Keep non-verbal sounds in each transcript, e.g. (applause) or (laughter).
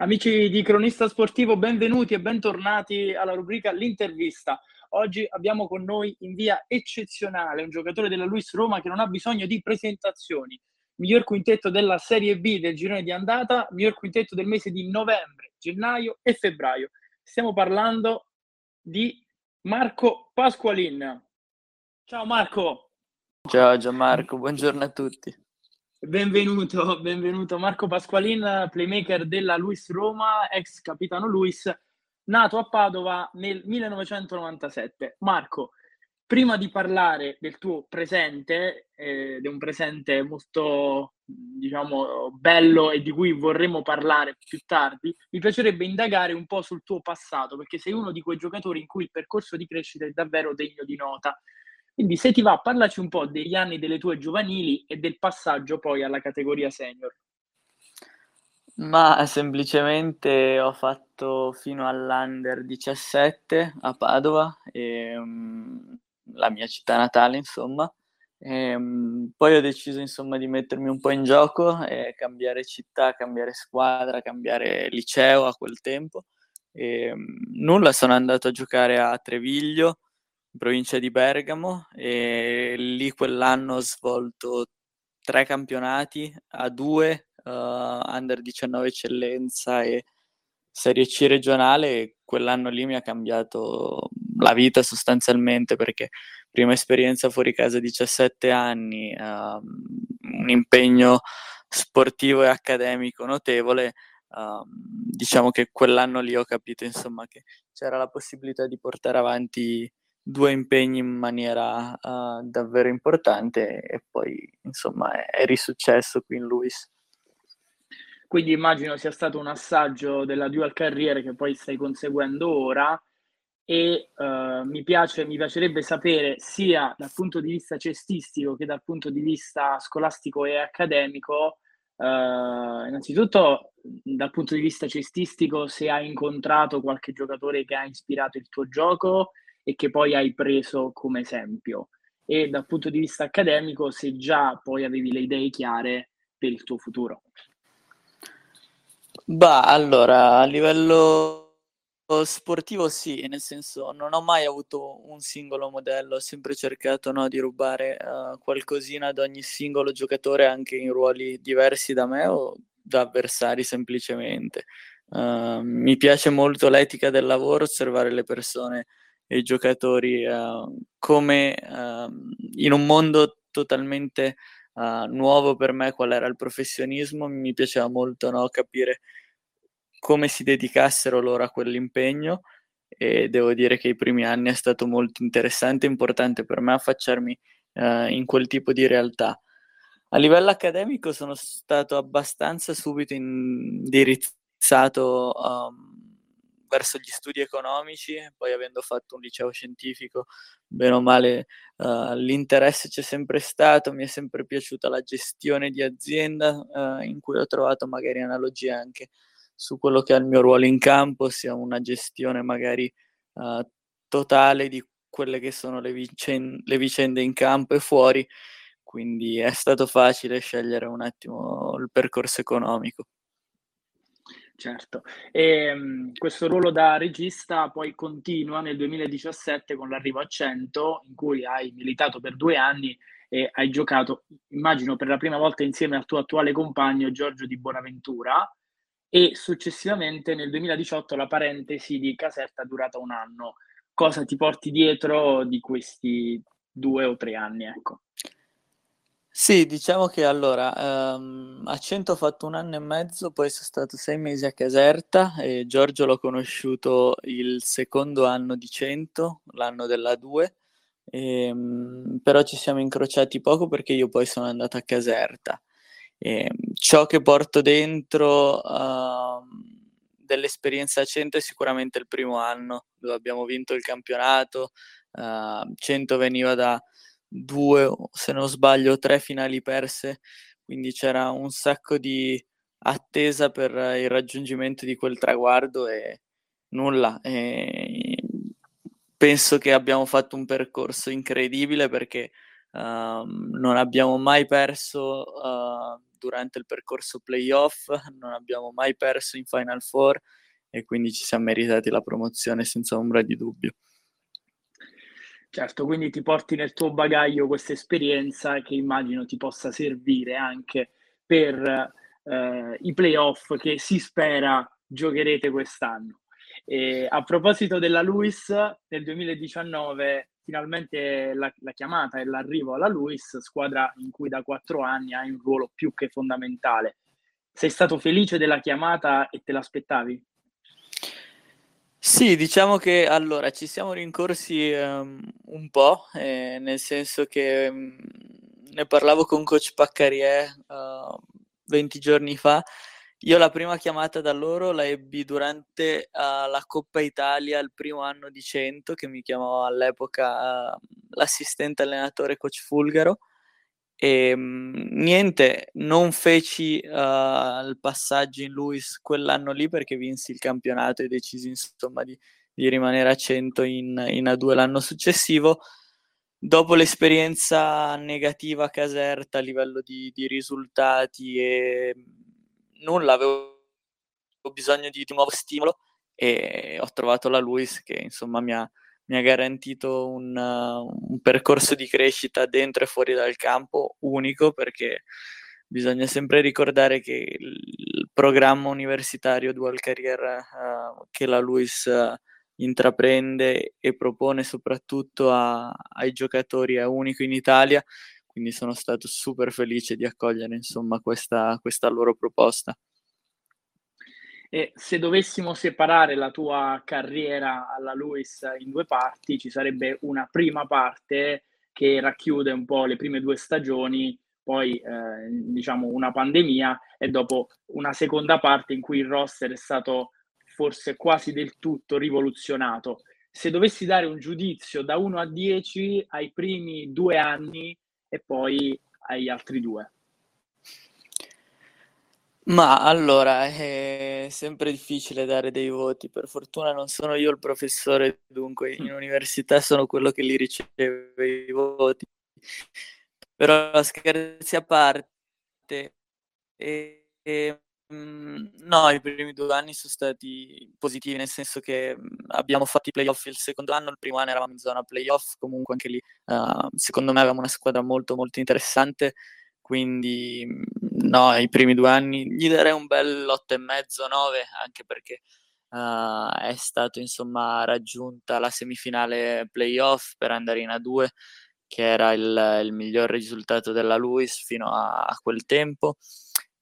Amici di Cronista Sportivo, benvenuti e bentornati alla rubrica L'intervista. Oggi abbiamo con noi in via eccezionale un giocatore della Luis Roma che non ha bisogno di presentazioni. Miglior quintetto della Serie B del girone di andata, miglior quintetto del mese di novembre, gennaio e febbraio. Stiamo parlando di Marco Pasqualin. Ciao Marco. Ciao Gianmarco, buongiorno a tutti. Benvenuto, benvenuto Marco Pasqualin, playmaker della Luis Roma, ex capitano Luis, nato a Padova nel 1997. Marco, prima di parlare del tuo presente, eh, di un presente molto, diciamo, bello e di cui vorremmo parlare più tardi, mi piacerebbe indagare un po' sul tuo passato, perché sei uno di quei giocatori in cui il percorso di crescita è davvero degno di nota. Quindi se ti va, parlaci un po' degli anni delle tue giovanili e del passaggio poi alla categoria senior. Ma semplicemente ho fatto fino all'Under 17 a Padova, e, um, la mia città natale, insomma. E, um, poi ho deciso insomma di mettermi un po' in gioco e cambiare città, cambiare squadra, cambiare liceo a quel tempo. E, um, nulla, sono andato a giocare a Treviglio, in provincia di Bergamo e lì quell'anno ho svolto tre campionati a due, uh, under 19 eccellenza e Serie C regionale e quell'anno lì mi ha cambiato la vita sostanzialmente perché prima esperienza fuori casa 17 anni, uh, un impegno sportivo e accademico notevole, uh, diciamo che quell'anno lì ho capito insomma che c'era la possibilità di portare avanti due impegni in maniera uh, davvero importante e poi insomma è, è risuccesso qui in Luis. Quindi immagino sia stato un assaggio della dual career che poi stai conseguendo ora e uh, mi, piace, mi piacerebbe sapere sia dal punto di vista cestistico che dal punto di vista scolastico e accademico, uh, innanzitutto dal punto di vista cestistico se hai incontrato qualche giocatore che ha ispirato il tuo gioco e che poi hai preso come esempio. E dal punto di vista accademico, se già poi avevi le idee chiare per il tuo futuro. Bah, allora, a livello sportivo sì, nel senso non ho mai avuto un singolo modello, ho sempre cercato no, di rubare uh, qualcosina ad ogni singolo giocatore anche in ruoli diversi da me o da avversari semplicemente. Uh, mi piace molto l'etica del lavoro, osservare le persone i giocatori uh, come uh, in un mondo totalmente uh, nuovo per me qual era il professionismo, mi piaceva molto no, capire come si dedicassero loro a quell'impegno e devo dire che i primi anni è stato molto interessante e importante per me affacciarmi in quel tipo di realtà. A livello accademico sono stato abbastanza subito indirizzato um, verso gli studi economici, poi avendo fatto un liceo scientifico, bene o male uh, l'interesse c'è sempre stato, mi è sempre piaciuta la gestione di azienda, uh, in cui ho trovato magari analogie anche su quello che è il mio ruolo in campo, sia una gestione magari uh, totale di quelle che sono le, vicen- le vicende in campo e fuori, quindi è stato facile scegliere un attimo il percorso economico. Certo, e um, questo ruolo da regista poi continua nel 2017 con l'arrivo a 100, in cui hai militato per due anni e hai giocato, immagino, per la prima volta insieme al tuo attuale compagno Giorgio Di Bonaventura e successivamente nel 2018 la parentesi di Caserta è durata un anno. Cosa ti porti dietro di questi due o tre anni? Ecco. Sì, diciamo che allora, ehm, a Cento ho fatto un anno e mezzo, poi sono stato sei mesi a Caserta e Giorgio l'ho conosciuto il secondo anno di Cento, l'anno della 2, ehm, però ci siamo incrociati poco perché io poi sono andato a Caserta. E ciò che porto dentro ehm, dell'esperienza a Cento è sicuramente il primo anno, dove abbiamo vinto il campionato, eh, Cento veniva da due, se non sbaglio, tre finali perse, quindi c'era un sacco di attesa per il raggiungimento di quel traguardo e nulla. E penso che abbiamo fatto un percorso incredibile perché uh, non abbiamo mai perso uh, durante il percorso playoff, non abbiamo mai perso in Final Four e quindi ci siamo meritati la promozione senza ombra di dubbio. Certo, quindi ti porti nel tuo bagaglio questa esperienza che immagino ti possa servire anche per eh, i playoff che si spera giocherete quest'anno. E a proposito della Luis, nel 2019 finalmente la, la, chiamata e l'arrivo alla Luis, squadra in cui da quattro anni hai un ruolo più che fondamentale. Sei stato felice della chiamata e te l'aspettavi? Sì, diciamo che allora ci siamo rincorsi um, un po', eh, nel senso che um, ne parlavo con coach Paccarie uh, 20 giorni fa. Io la prima chiamata da loro la ebbi durante uh, la Coppa Italia, il primo anno di 100, che mi chiamò all'epoca uh, l'assistente allenatore coach Fulgaro e ehm, niente, non feci uh, il passaggio in Luis quell'anno lì perché vinsi il campionato e decisi insomma di, di rimanere a 100 in, in, A2 l'anno successivo. Dopo l'esperienza negativa a Caserta a livello di, di risultati e nulla, avevo bisogno di, di nuovo stimolo e ho trovato la Luis che insomma mi ha, mi ha garantito un, uh, un, percorso di crescita dentro e fuori dal campo unico perché bisogna sempre ricordare che il programma universitario dual career uh, che la Luis uh, intraprende e propone soprattutto a, ai giocatori è unico in Italia quindi sono stato super felice di accogliere insomma questa, questa loro proposta. E se dovessimo separare la tua carriera alla Lewis in due parti, ci sarebbe una prima parte che racchiude un po' le prime due stagioni, poi eh, diciamo una pandemia e dopo una seconda parte in cui il roster è stato forse quasi del tutto rivoluzionato. Se dovessi dare un giudizio da 1 a 10 ai primi due anni e poi agli altri due. Ma allora, è sempre difficile dare dei voti. Per fortuna non sono io il professore, dunque in università sono quello che li riceve i voti. Però scherzi a parte, e, e, mm, no, i primi due anni sono stati positivi, nel senso che mm, abbiamo fatto i playoff il secondo anno, il primo anno eravamo in zona playoff, comunque anche lì uh, secondo me avevamo una squadra molto molto interessante quindi no, i primi due anni gli darei un bel 8,5-9 anche perché uh, è stato insomma raggiunta la semifinale playoff per andare in A2 che era il, il miglior risultato della Luis fino a, a quel tempo.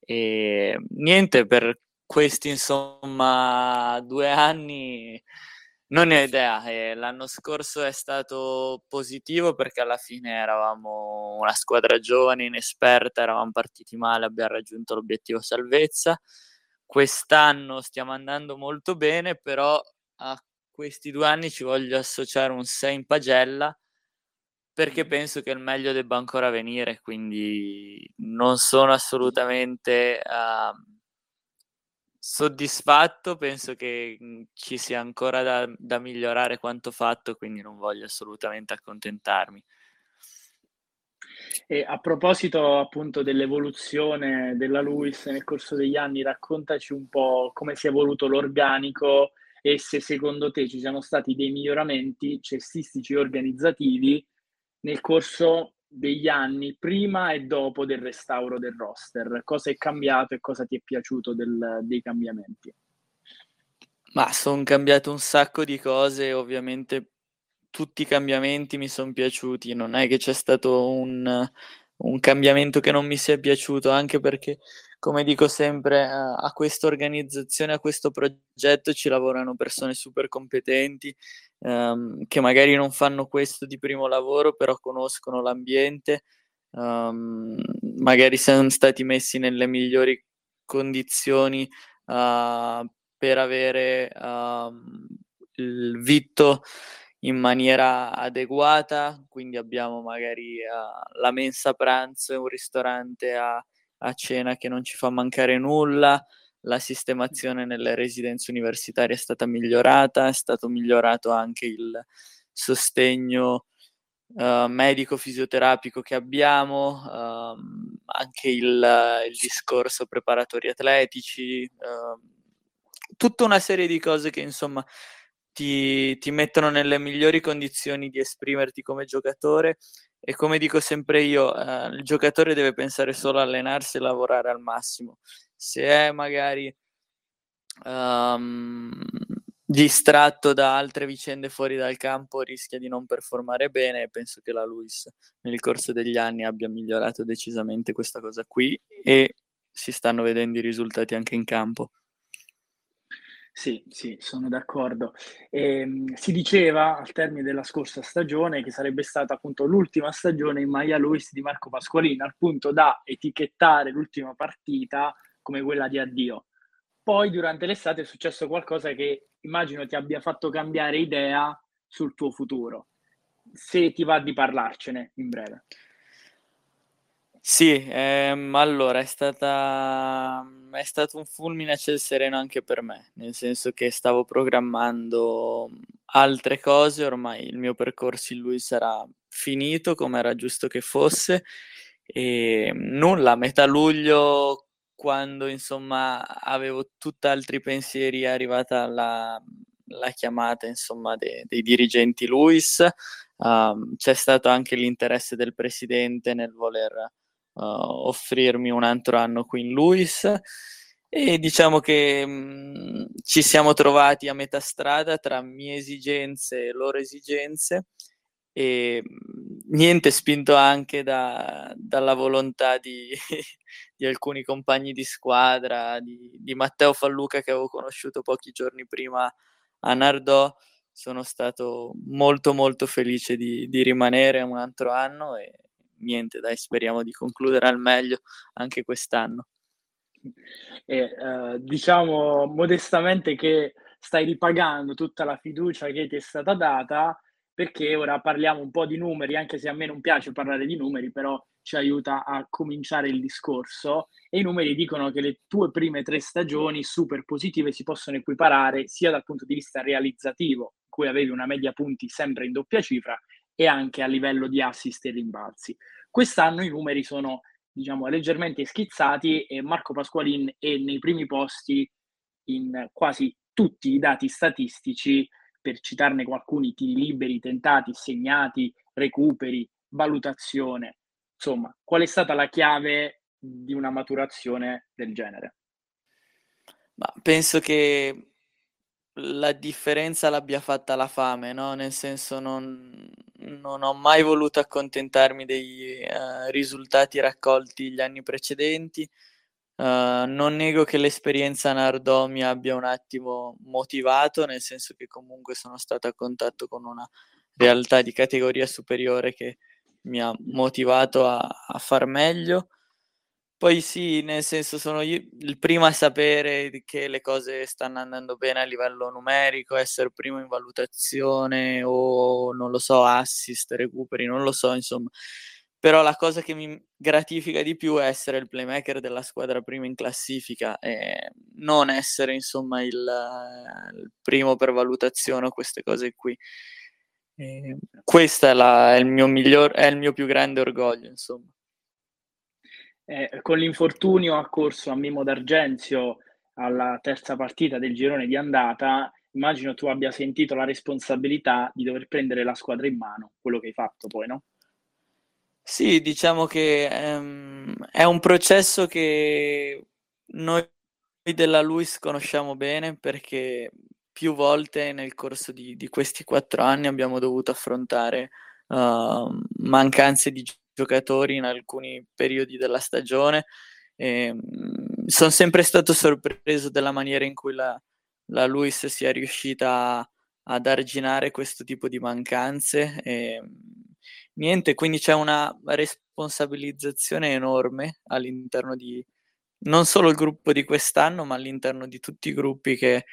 E niente per questi insomma due anni non ne ho idea, eh, l'anno scorso è stato positivo perché alla fine eravamo una squadra giovane, inesperta, eravamo partiti male, abbiamo raggiunto l'obiettivo salvezza. Quest'anno stiamo andando molto bene, però a questi due anni ci voglio associare un 6 in pagella perché penso che il meglio debba ancora venire, quindi non sono assolutamente... Uh, soddisfatto, penso che mhmm, ci sia ancora da, da migliorare quanto fatto, quindi non voglio assolutamente accontentarmi. E a proposito appunto dell'evoluzione della Luis nel corso degli anni, raccontaci un po' come si è evoluto l'organico e se secondo te ci siano stati dei miglioramenti cestistici organizzativi nel corso degli anni prima e dopo del restauro del roster? Cosa è cambiato e cosa ti è piaciuto del, dei cambiamenti? Ma sono cambiate un sacco di cose, ovviamente tutti i cambiamenti mi sono piaciuti, non è che c'è stato un, un cambiamento che non mi sia piaciuto, anche perché, come dico sempre, a, a questa organizzazione, a questo progetto ci lavorano persone super competenti um, che magari non fanno questo di primo lavoro, però conoscono l'ambiente, um, magari sono stati messi nelle migliori condizioni uh, per avere uh, il vitto in maniera adeguata, quindi abbiamo magari uh, la mensa pranzo e un ristorante a, a cena che non ci fa mancare nulla, la sistemazione nelle residenze universitarie è stata migliorata, è stato migliorato anche il sostegno uh, medico-fisioterapico che abbiamo, uh, anche il, il, discorso preparatori atletici, uh, tutta una serie di cose che insomma ti, ti, mettono nelle migliori condizioni di esprimerti come giocatore e come dico sempre io, eh, il giocatore deve pensare solo a allenarsi e lavorare al massimo. Se è magari um, distratto da altre vicende fuori dal campo rischia di non performare bene e penso che la Luis nel corso degli anni abbia migliorato decisamente questa cosa qui e si stanno vedendo i risultati anche in campo. Sì, sì, sono d'accordo. Ehm, si diceva al termine della scorsa stagione che sarebbe stata appunto l'ultima stagione in Maia Luis di Marco Pasqualini, al punto da etichettare l'ultima partita come quella di addio. Poi durante l'estate è successo qualcosa che immagino ti abbia fatto cambiare idea sul tuo futuro. Se ti va di parlarcene in breve. Sì, ehm, allora è stata è stato un fulmine a ciel sereno anche per me, nel senso che stavo programmando altre cose, ormai il mio percorso in lui sarà finito come era giusto che fosse e nulla, a metà luglio quando insomma avevo tutt'altri pensieri è arrivata la, la chiamata insomma de, dei dirigenti Luis, um, c'è stato anche l'interesse del presidente nel voler offrirmi un altro anno qui in Luis. E diciamo che mh, mm, ci siamo trovati a metà strada tra mie esigenze e loro esigenze. E mm, niente spinto anche da, dalla volontà di, (laughs) di, alcuni compagni di squadra, di, di, Matteo Falluca che avevo conosciuto pochi giorni prima a Nardò, sono stato molto molto felice di, di rimanere un altro anno e niente, dai, speriamo di concludere al meglio anche quest'anno. E, uh, diciamo modestamente che stai ripagando tutta la fiducia che ti è stata data perché ora parliamo un po' di numeri, anche se a me non piace parlare di numeri, però ci aiuta a cominciare il discorso e i numeri dicono che le tue prime tre stagioni super positive si possono equiparare sia dal punto di vista realizzativo, in cui avevi una media punti sempre in doppia cifra, e anche a livello di assist e rimbalzi. Quest'anno i numeri sono diciamo leggermente schizzati e Marco Pasqualin è nei primi posti in quasi tutti i dati statistici, per citarne qualcuni, tiri liberi, tentati, segnati, recuperi, valutazione. Insomma, qual è stata la chiave di una maturazione del genere? Ma penso che la differenza l'abbia fatta la fame, no? Nel senso non, non ho mai voluto accontentarmi dei uh, risultati raccolti gli anni precedenti. Uh, non nego che l'esperienza Nardò mi abbia un attimo motivato, nel senso che comunque sono stato a contatto con una realtà di categoria superiore che mi ha motivato a, a far meglio. Poi sì, nel senso sono io il primo a sapere che le cose stanno andando bene a livello numerico, essere primo in valutazione o non lo so, assist, recuperi, non lo so, insomma. Però la cosa che mi gratifica di più è essere il playmaker della squadra prima in classifica e non essere insomma il, il primo per valutazione o queste cose qui. E questo è, la, è il mio miglior, è il mio più grande orgoglio, insomma eh, con l'infortunio ha corso a Mimo D'Argenzio alla terza partita del girone di andata, immagino tu abbia sentito la responsabilità di dover prendere la squadra in mano, quello che hai fatto poi, no? Sì, diciamo che ehm, è un processo che noi della Luis conosciamo bene perché più volte nel corso di, di questi quattro anni abbiamo dovuto affrontare uh, mancanze di giocatori in alcuni periodi della stagione. Ehm, sono sempre stato sorpreso della maniera in cui la, la Luis sia riuscita ad arginare questo tipo di mancanze. E, niente, quindi c'è una responsabilizzazione enorme all'interno di non solo il gruppo di quest'anno, ma all'interno di tutti i gruppi che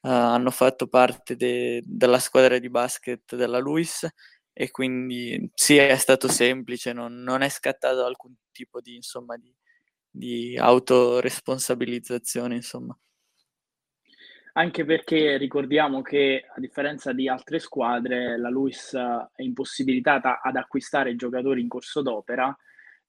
uh, hanno fatto parte de- della squadra di basket della Luis e quindi sì, è stato semplice, non, non è scattato alcun tipo di, insomma, di, di autoresponsabilizzazione, insomma. anche perché ricordiamo che a differenza di altre squadre la Luis è impossibilitata ad acquistare giocatori in corso d'opera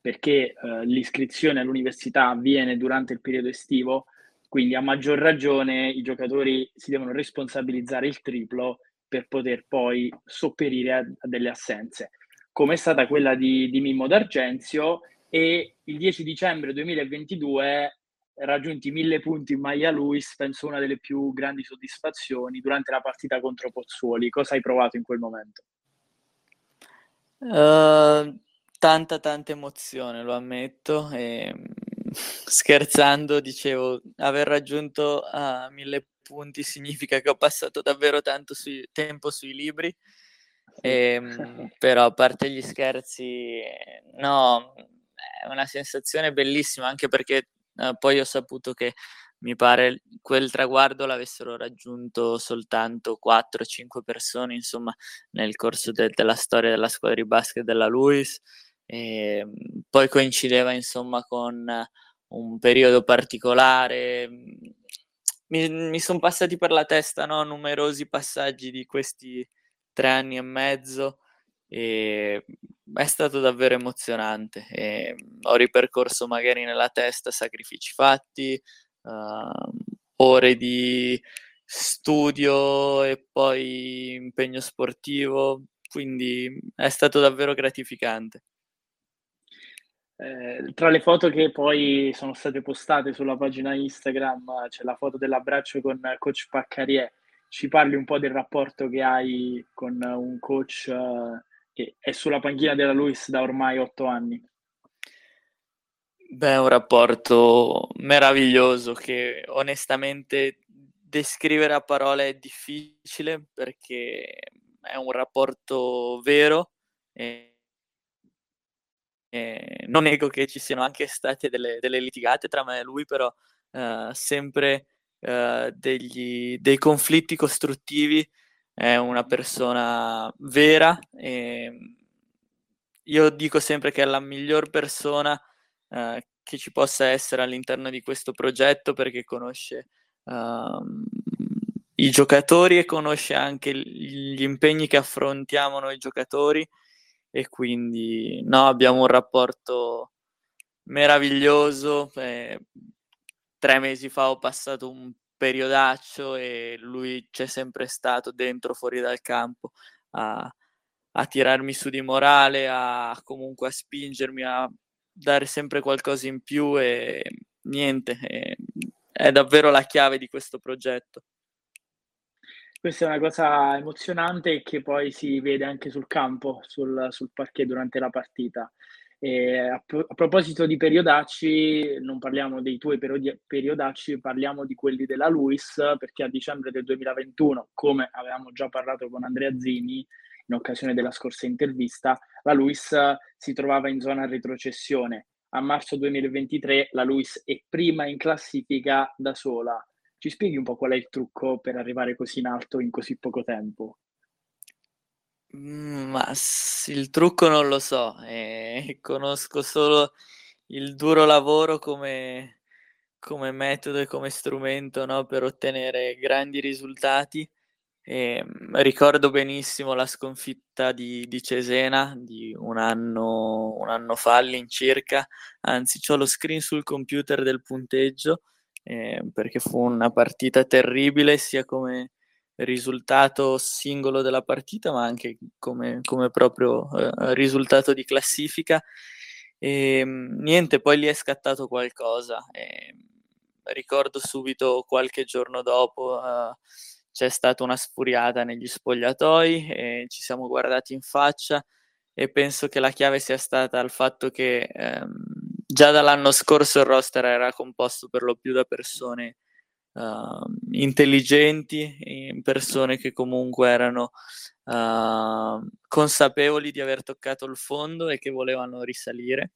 perché eh, l'iscrizione all'università avviene durante il periodo estivo, quindi a maggior ragione i giocatori si devono responsabilizzare il triplo per poter poi sopperire a, a delle assenze, come è stata quella di, di Mimmo D'Argenzio e il 10 dicembre 2022 raggiunti mille punti in maglia Luis, penso una delle più grandi soddisfazioni durante la partita contro Pozzuoli. Cosa hai provato in quel momento? Uh, tanta tanta emozione, lo ammetto. E, (laughs) scherzando, dicevo, aver raggiunto uh, mille punti significa che ho passato davvero tanto sui, tempo sui libri. E, ehm, (laughs) però a parte gli scherzi, no, è una sensazione bellissima anche perché uh, poi ho saputo che mi pare quel traguardo l'avessero raggiunto soltanto 4-5 persone, insomma, nel corso de- della storia della squadra di basket della Luis. E ehm, poi coincideva insomma con un periodo particolare. Mi, mi sono passati per la testa no? numerosi passaggi di questi tre anni e mezzo e è stato davvero emozionante. E ho ripercorso magari nella testa sacrifici fatti, uh, ore di studio e poi impegno sportivo, quindi è stato davvero gratificante. Eh, tra le foto che poi sono state postate sulla pagina Instagram c'è la foto dell'abbraccio con coach Paccarie. Ci parli un po' del rapporto che hai con un coach uh, che è sulla panchina della Luis da ormai otto anni? Beh, un rapporto meraviglioso che onestamente descrivere a parole è difficile perché è un rapporto vero e eh, non nego che ci siano anche state delle, delle litigate tra me e lui, però eh, sempre eh, degli, dei conflitti costruttivi. È una persona vera e io dico sempre che è la miglior persona eh, che ci possa essere all'interno di questo progetto perché conosce uh, i giocatori e conosce anche gli impegni che affrontiamo noi giocatori e quindi no, abbiamo un rapporto meraviglioso. Eh, tre mesi fa ho passato un periodaccio e lui c'è sempre stato dentro, fuori dal campo, a, a tirarmi su di morale, a comunque a spingermi a dare sempre qualcosa in più e niente, è, è davvero la chiave di questo progetto. Questa è una cosa emozionante che poi si vede anche sul campo, sul, sul parquet durante la partita. A, a, proposito di periodacci, non parliamo dei tuoi periodi, periodacci, parliamo di quelli della Luis, perché a dicembre del 2021, come avevamo già parlato con Andrea Zini in occasione della scorsa intervista, la Luis si trovava in zona retrocessione. A marzo 2023 la Luis è prima in classifica da sola ci spieghi un po' qual è il trucco per arrivare così in alto in così poco tempo? Mm, ma il trucco non lo so, eh, (laughs) conosco solo il duro lavoro come, come metodo e come strumento no, per ottenere grandi risultati. E, mm, ricordo benissimo la sconfitta di, di Cesena di un anno, un anno fa all'incirca, anzi ho lo screen sul computer del punteggio eh, perché fu una partita terribile sia come risultato singolo della partita, ma anche come, come proprio eh, risultato di classifica. E, ehm, niente, poi lì è scattato qualcosa. E, ehm, ricordo subito qualche giorno dopo uh, c'è stata una sfuriata negli spogliatoi ci siamo guardati in faccia e penso che la chiave sia stata il fatto che um, già dall'anno scorso il roster era composto per lo più da persone uh, intelligenti, persone che comunque erano uh, consapevoli di aver toccato il fondo e che volevano risalire.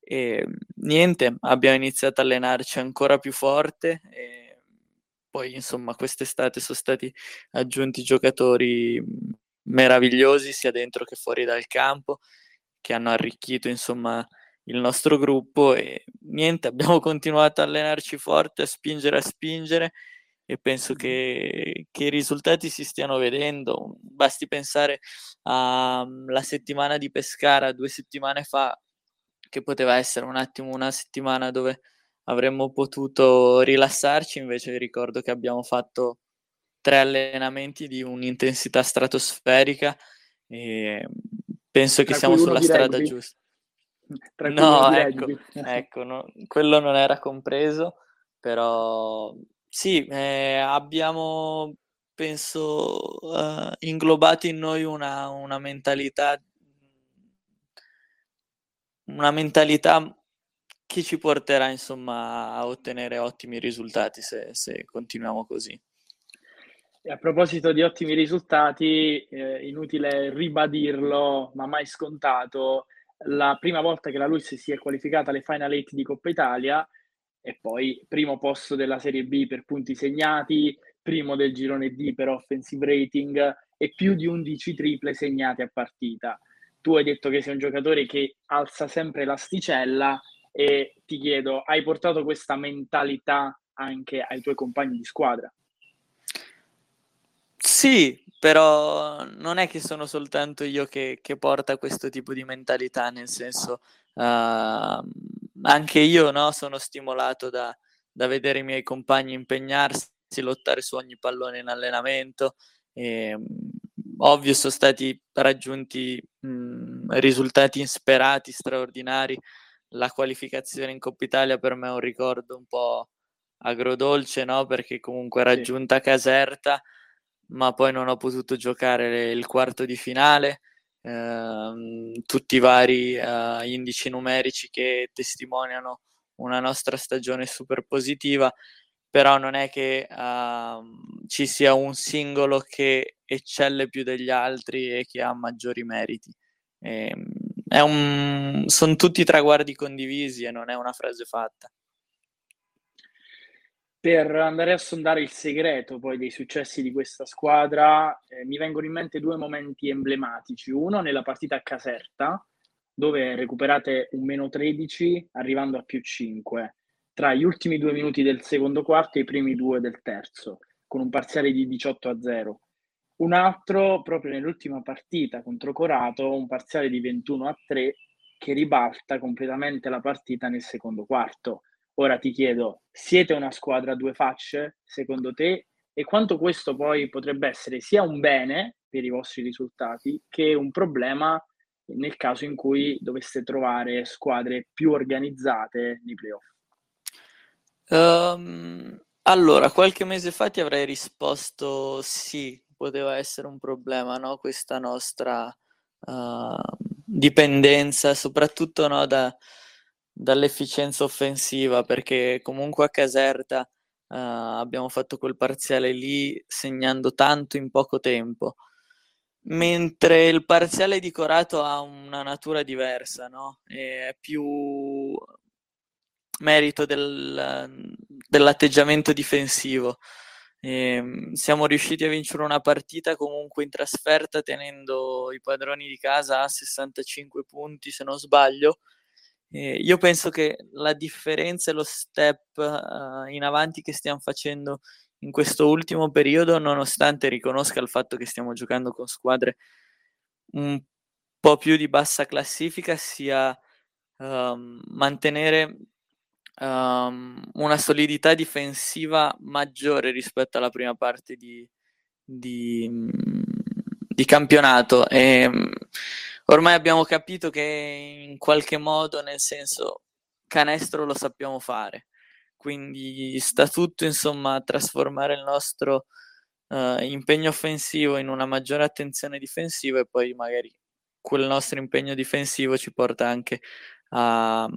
E niente, abbiamo iniziato a allenarci ancora più forte e poi insomma quest'estate sono stati aggiunti giocatori meravigliosi sia dentro che fuori dal campo che hanno arricchito insomma il nostro gruppo e niente, abbiamo (laughs) continuato a allenarci forte, a spingere, a spingere e penso che, che, i risultati si stiano vedendo. Basti pensare alla mm, settimana di Pescara due settimane fa, che poteva essere un attimo una settimana dove avremmo potuto rilassarci, invece ricordo che abbiamo fatto tre allenamenti di un'intensità stratosferica e penso che siamo sulla strada rugby. giusta. (laughs) no, ecco, (laughs) ecco no, quello non era compreso, però sì, eh, abbiamo, penso, uh, inglobato in noi una, una mentalità una mentalità che ci porterà insomma a ottenere ottimi risultati se, se continuiamo così. E a proposito di ottimi risultati, eh, inutile ribadirlo, ma mai scontato, la prima volta che la Luis si è qualificata alle Final 8 di Coppa Italia e poi primo posto della Serie B per punti segnati, primo del girone D per offensive rating e più di 11 triple segnate a partita. Tu hai detto che sei un giocatore che alza sempre l'asticella e ti chiedo, hai portato questa mentalità anche ai tuoi compagni di squadra? Sì, però non è che sono soltanto io che, che porta questo tipo di mentalità, nel senso, uh, anche io no, sono stimolato da, da, vedere i miei compagni impegnarsi, lottare su ogni pallone in allenamento. E, ovvio, sono stati raggiunti mh, risultati insperati, straordinari la qualificazione in Coppa Italia per me è un ricordo un po' agrodolce, no? Perché comunque era giunta Caserta, ma poi non ho potuto giocare il quarto di finale. Eh, tutti i vari eh, indici numerici che testimoniano una nostra stagione super positiva, però non è che uh, ci sia un singolo che eccelle più degli altri e che ha maggiori meriti. E, ehm, sono tutti traguardi condivisi e non è una frase fatta. Per andare a sondare il segreto poi dei successi di questa squadra, eh, mi vengono in mente due momenti emblematici. Uno nella partita a Caserta, dove recuperate un meno 13 arrivando a più 5, tra gli ultimi due minuti del secondo quarto e i primi due del terzo, con un parziale di 18 a 0 un altro proprio nell'ultima partita contro Corato, un parziale di 21 a 3 che ribalta completamente la partita nel secondo quarto. Ora ti chiedo, siete una squadra a due facce secondo te e quanto questo poi potrebbe essere sia un bene per i vostri risultati che un problema nel caso in cui doveste trovare squadre più organizzate nei playoff? Um, allora, qualche mese fa ti avrei risposto sì, poteva essere un problema, no? questa nostra uh, dipendenza, soprattutto no, da, dall'efficienza offensiva, perché comunque a Caserta uh, abbiamo fatto quel parziale lì segnando tanto in poco tempo, mentre il parziale di Corato ha una natura diversa, no? è più merito del, dell'atteggiamento difensivo. E ehm, siamo riusciti a vincere una partita comunque in trasferta tenendo i padroni di casa a 65 punti se non sbaglio. E io penso che la differenza e lo step uh, in avanti che stiamo facendo in questo ultimo periodo, nonostante riconosca il fatto che stiamo giocando con squadre un po' più di bassa classifica, sia uh, mantenere um, una solidità difensiva maggiore rispetto alla prima parte di, di, di campionato. E, ormai abbiamo capito che in qualche modo, nel senso, canestro lo sappiamo fare. Quindi sta tutto, insomma, a trasformare il nostro uh, impegno offensivo in una maggiore attenzione difensiva e poi magari quel nostro impegno difensivo ci porta anche a,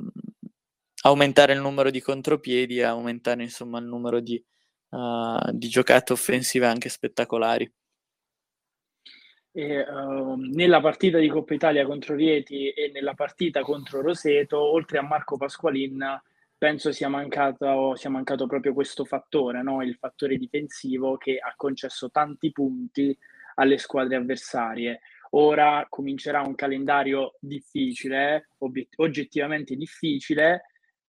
aumentare il numero di contropiedi e aumentare insomma il numero di, uh, di giocate offensive anche spettacolari. E, uh, nella partita di Coppa Italia contro Rieti e nella partita contro Roseto, oltre a Marco Pasqualin, penso sia mancato, sia mancato proprio questo fattore, no? il fattore difensivo che ha concesso tanti punti alle squadre avversarie. Ora comincerà un calendario difficile, obiet- oggettivamente difficile,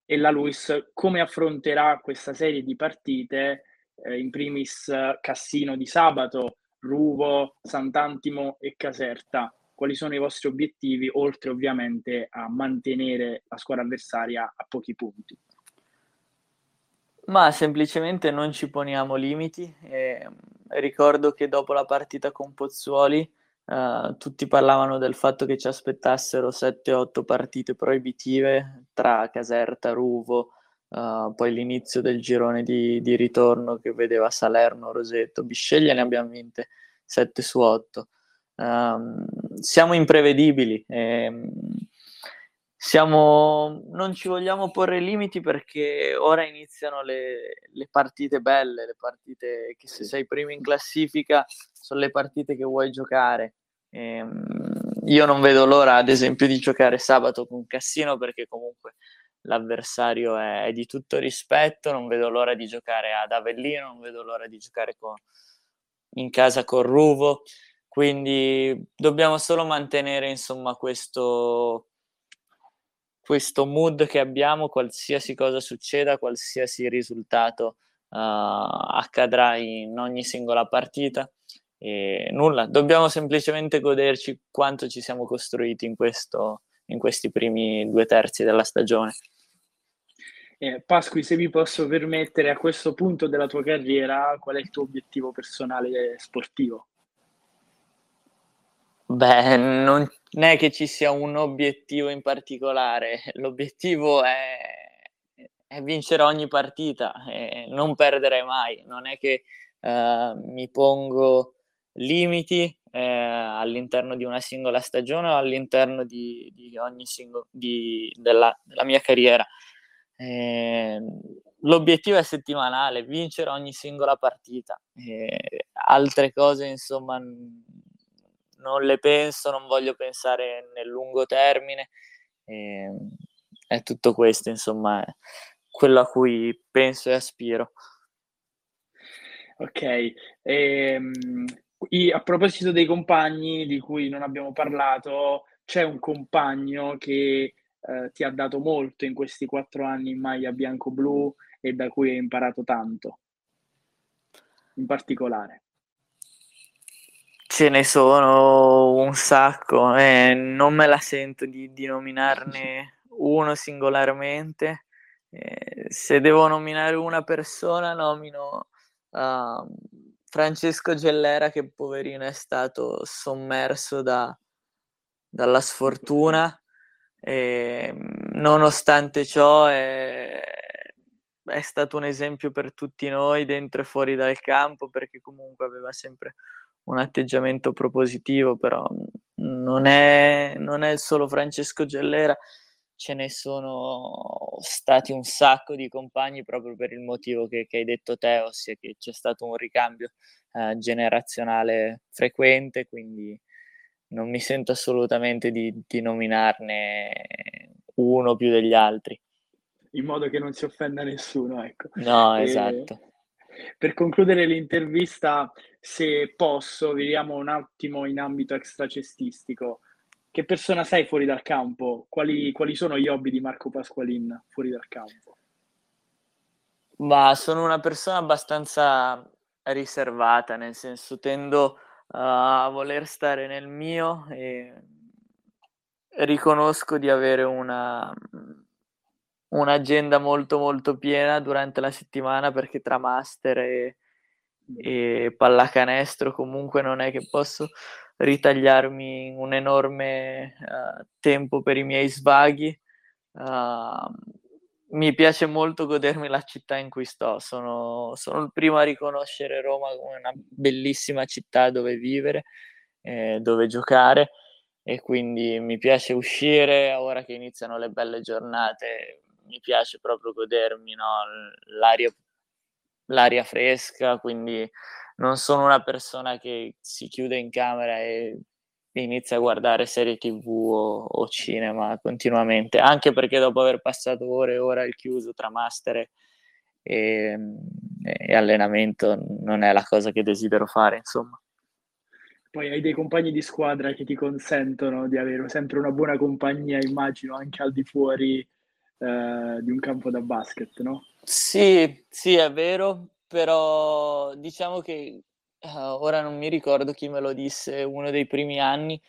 e la Luis come affronterà questa serie di partite eh, in primis Cassino di sabato, Ruvo, Sant'Antimo e Caserta. Quali sono i vostri obiettivi, oltre ovviamente a mantenere la squadra avversaria a pochi punti? Ma semplicemente non ci poniamo limiti. E ricordo che dopo la partita con Pozzuoli uh, tutti parlavano del fatto che ci aspettassero 7-8 partite proibitive tra Caserta, Ruvo, uh, poi l'inizio del girone di, di, ritorno che vedeva Salerno, Rosetto, Bisceglie ne abbiamo vinte 7 su 8. Um, ehm, siamo imprevedibili. Ehm, siamo, non ci vogliamo porre limiti perché ora iniziano le, le partite belle, le partite che se sei primo in classifica sono le partite che vuoi giocare. Ehm, io non vedo l'ora, ad esempio, di giocare sabato con Cassino perché comunque l'avversario è, è, di tutto rispetto, non vedo l'ora di giocare ad Avellino, non vedo l'ora di giocare con, in casa con Ruvo, quindi dobbiamo solo mantenere insomma questo questo mood che abbiamo, qualsiasi cosa succeda, qualsiasi risultato uh, accadrà in ogni singola partita. E nulla, dobbiamo semplicemente goderci quanto ci siamo costruiti in, questo, in questi primi due terzi della stagione. Eh, Pasqui, se mi posso permettere, a questo punto della tua carriera, qual è il tuo obiettivo personale sportivo? Beh, non è che ci sia un obiettivo in particolare, (laughs) l'obiettivo è, è vincere ogni partita e non perdere mai, non è che uh, mi pongo limiti eh, all'interno di una singola stagione o all'interno di, di ogni singolo, della, della, mia carriera. Eh, l'obiettivo è settimanale, vincere ogni singola partita. Eh, altre cose, insomma, non le penso, non voglio pensare nel lungo termine. E, è tutto questo, insomma, quello a cui penso e aspiro. Ok, ehm, a proposito dei compagni di cui non abbiamo parlato, c'è un compagno che eh, ti ha dato molto in questi quattro anni in maglia bianco-blu e da cui hai imparato tanto, in particolare. Ce ne sono un sacco e non me la sento di, di nominarne uno singolarmente. Eh, se devo nominare una persona, nomino uh, Francesco Gellera, che poverino è stato sommerso da, dalla sfortuna. E, nonostante ciò, è, è stato un esempio per tutti noi dentro e fuori dal campo perché comunque aveva sempre un atteggiamento propositivo, però non è, non è solo Francesco Gellera, ce ne sono stati un sacco di compagni proprio per il motivo che, che hai detto te, ossia che c'è stato un ricambio eh, generazionale frequente, quindi non mi sento assolutamente di, di nominarne uno più degli altri. In modo che non si offenda nessuno, ecco. No, esatto. Per concludere l'intervista, se posso, vediamo un attimo in ambito extracestistico. Che persona sei fuori dal campo? Quali, quali sono gli hobby di Marco Pasqualin fuori dal campo? Ma sono una persona abbastanza riservata, nel senso tendo a voler stare nel mio e riconosco di avere una, un'agenda molto molto piena durante la settimana perché tra master e, e pallacanestro comunque non è che posso ritagliarmi un enorme uh, tempo per i miei svaghi. Uh, mi piace molto godermi la città in cui sto, sono, sono, il primo a riconoscere Roma come una bellissima città dove vivere, eh, dove giocare e quindi mi piace uscire ora che iniziano le belle giornate, mi piace proprio godermi no, l'aria, l'aria fresca, quindi non sono una persona che si chiude in camera e inizia a guardare serie tv o, o, cinema continuamente, anche perché dopo aver passato ore e ore al chiuso tra master e, e, allenamento non è la cosa che desidero fare, insomma. Poi hai dei compagni di squadra che ti consentono di avere sempre una buona compagnia, immagino, anche al di fuori eh, di un campo da basket, no? Sì, sì, è vero, però diciamo che uh, ora non mi ricordo chi me lo disse, uno dei primi anni,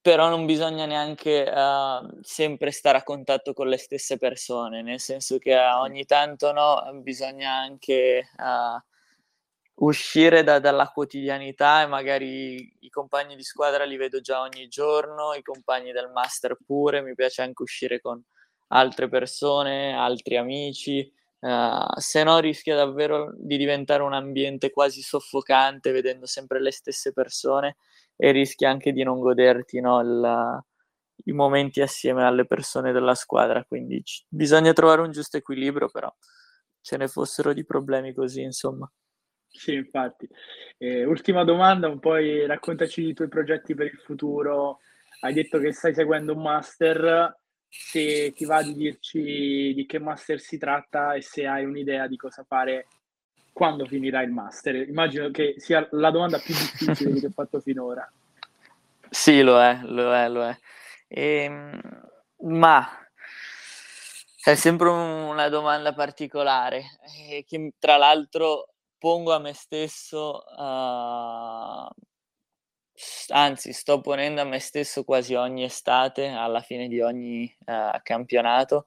però non bisogna neanche uh, sempre stare a contatto con le stesse persone, nel senso che uh, ogni tanto no, bisogna anche uh, uscire da, dalla quotidianità e magari i compagni di squadra li vedo già ogni giorno, i compagni del master pure, mi piace anche uscire con altre persone, altri amici, se no rischia davvero di diventare un ambiente quasi soffocante vedendo sempre le stesse persone e rischi anche di non goderti no, il, i momenti assieme alle persone della squadra. Quindi c- bisogna trovare un giusto equilibrio, però ce ne fossero di problemi così, insomma. Sì, infatti. Eh, ultima domanda, un po' raccontaci i tuoi progetti per il futuro. Hai detto che stai seguendo un master, se ti va di dirci di che master si tratta e se hai un'idea di cosa fare quando finirà il master? Immagino che sia la domanda più difficile che ho fatto finora. Sì, lo è, lo è, lo è. E, ehm, ma è sempre una domanda particolare eh, che tra l'altro pongo a me stesso, uh, anzi sto ponendo a me stesso quasi ogni estate, alla fine di ogni uh, campionato,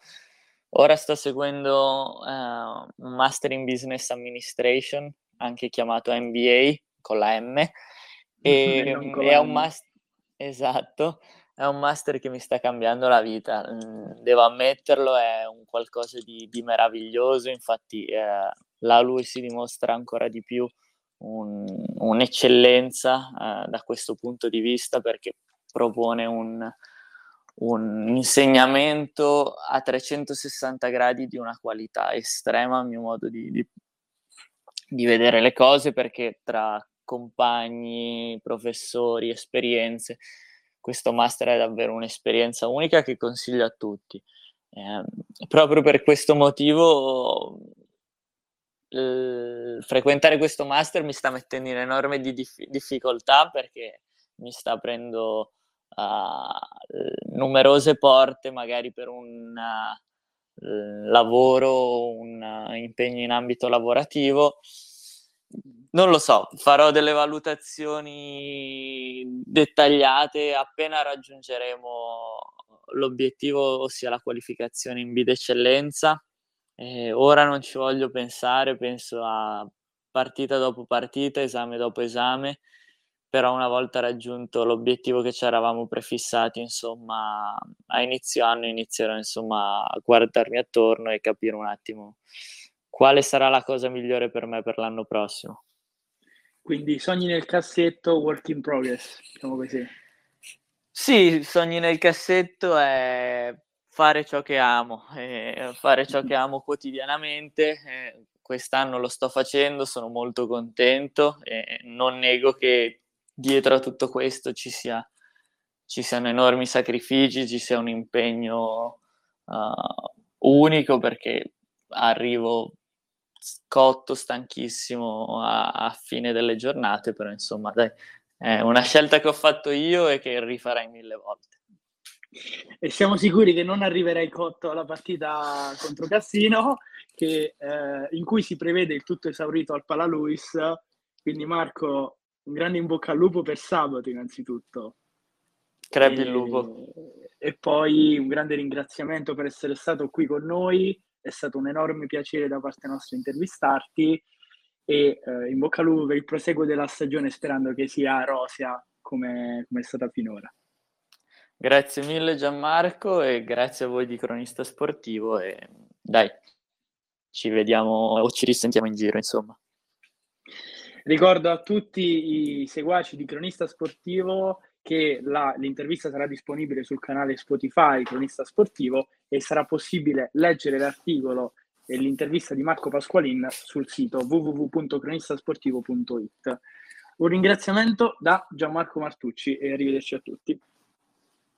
Ora sto seguendo uh, un Master in Business Administration, anche chiamato MBA con la M, (laughs) e è un master, esatto, è un master che mi sta cambiando la vita, mm, devo ammetterlo, è un qualcosa di, di meraviglioso, infatti eh, là lui si dimostra ancora di più un, un'eccellenza eh, da questo punto di vista perché propone un, un insegnamento a 360 gradi di una qualità estrema a mio modo di, di, di vedere le cose perché tra compagni, professori, esperienze, questo master è davvero un'esperienza unica che consiglio a tutti. Eh, proprio per questo motivo eh, frequentare questo master mi sta mettendo in enorme di dif- difficoltà perché mi sta aprendo uh, numerose porte magari per un uh, lavoro, un uh, impegno in ambito lavorativo. Non lo so, farò delle valutazioni dettagliate appena raggiungeremo l'obiettivo, ossia la qualificazione in bid eccellenza. Eh, ora non ci voglio pensare, penso a partita dopo partita, esame dopo esame però una volta raggiunto l'obiettivo che ci eravamo prefissati, insomma, a inizio anno inizierò insomma a guardarmi attorno e capire un attimo quale sarà la cosa migliore per me per l'anno prossimo. Quindi sogni nel cassetto, work in progress, diciamo così. Sì, sogni nel cassetto è fare ciò che amo, (laughs) eh, fare ciò che amo quotidianamente. Eh, quest'anno lo sto facendo, sono molto contento e non nego che dietro a tutto questo ci, sia, ci siano enormi sacrifici, ci sia un impegno uh, unico perché arrivo cotto, stanchissimo a, a, fine delle giornate, però insomma dai, è una scelta che ho fatto io e che rifarai mille volte. E siamo sicuri che non arriverai cotto alla partita contro Cassino, che, eh, in cui si prevede il tutto esaurito al Pala Luis. Quindi Marco, un grande in bocca al lupo per sabato innanzitutto. Crepi il lupo. E poi un grande ringraziamento per essere stato qui con noi, è stato un enorme piacere da parte nostra intervistarti e eh, in bocca al lupo per il proseguo della stagione sperando che sia rosia come, come è stata finora. Grazie mille Gianmarco e grazie a voi di Cronista Sportivo e dai, ci vediamo o ci risentiamo in giro insomma. Ricordo a tutti i seguaci di Cronista Sportivo che la, l'intervista sarà disponibile sul canale Spotify Cronista Sportivo e sarà possibile leggere l'articolo e l'intervista di Marco Pasqualin sul sito www.cronistasportivo.it. Un ringraziamento da Gianmarco Martucci e arrivederci a tutti.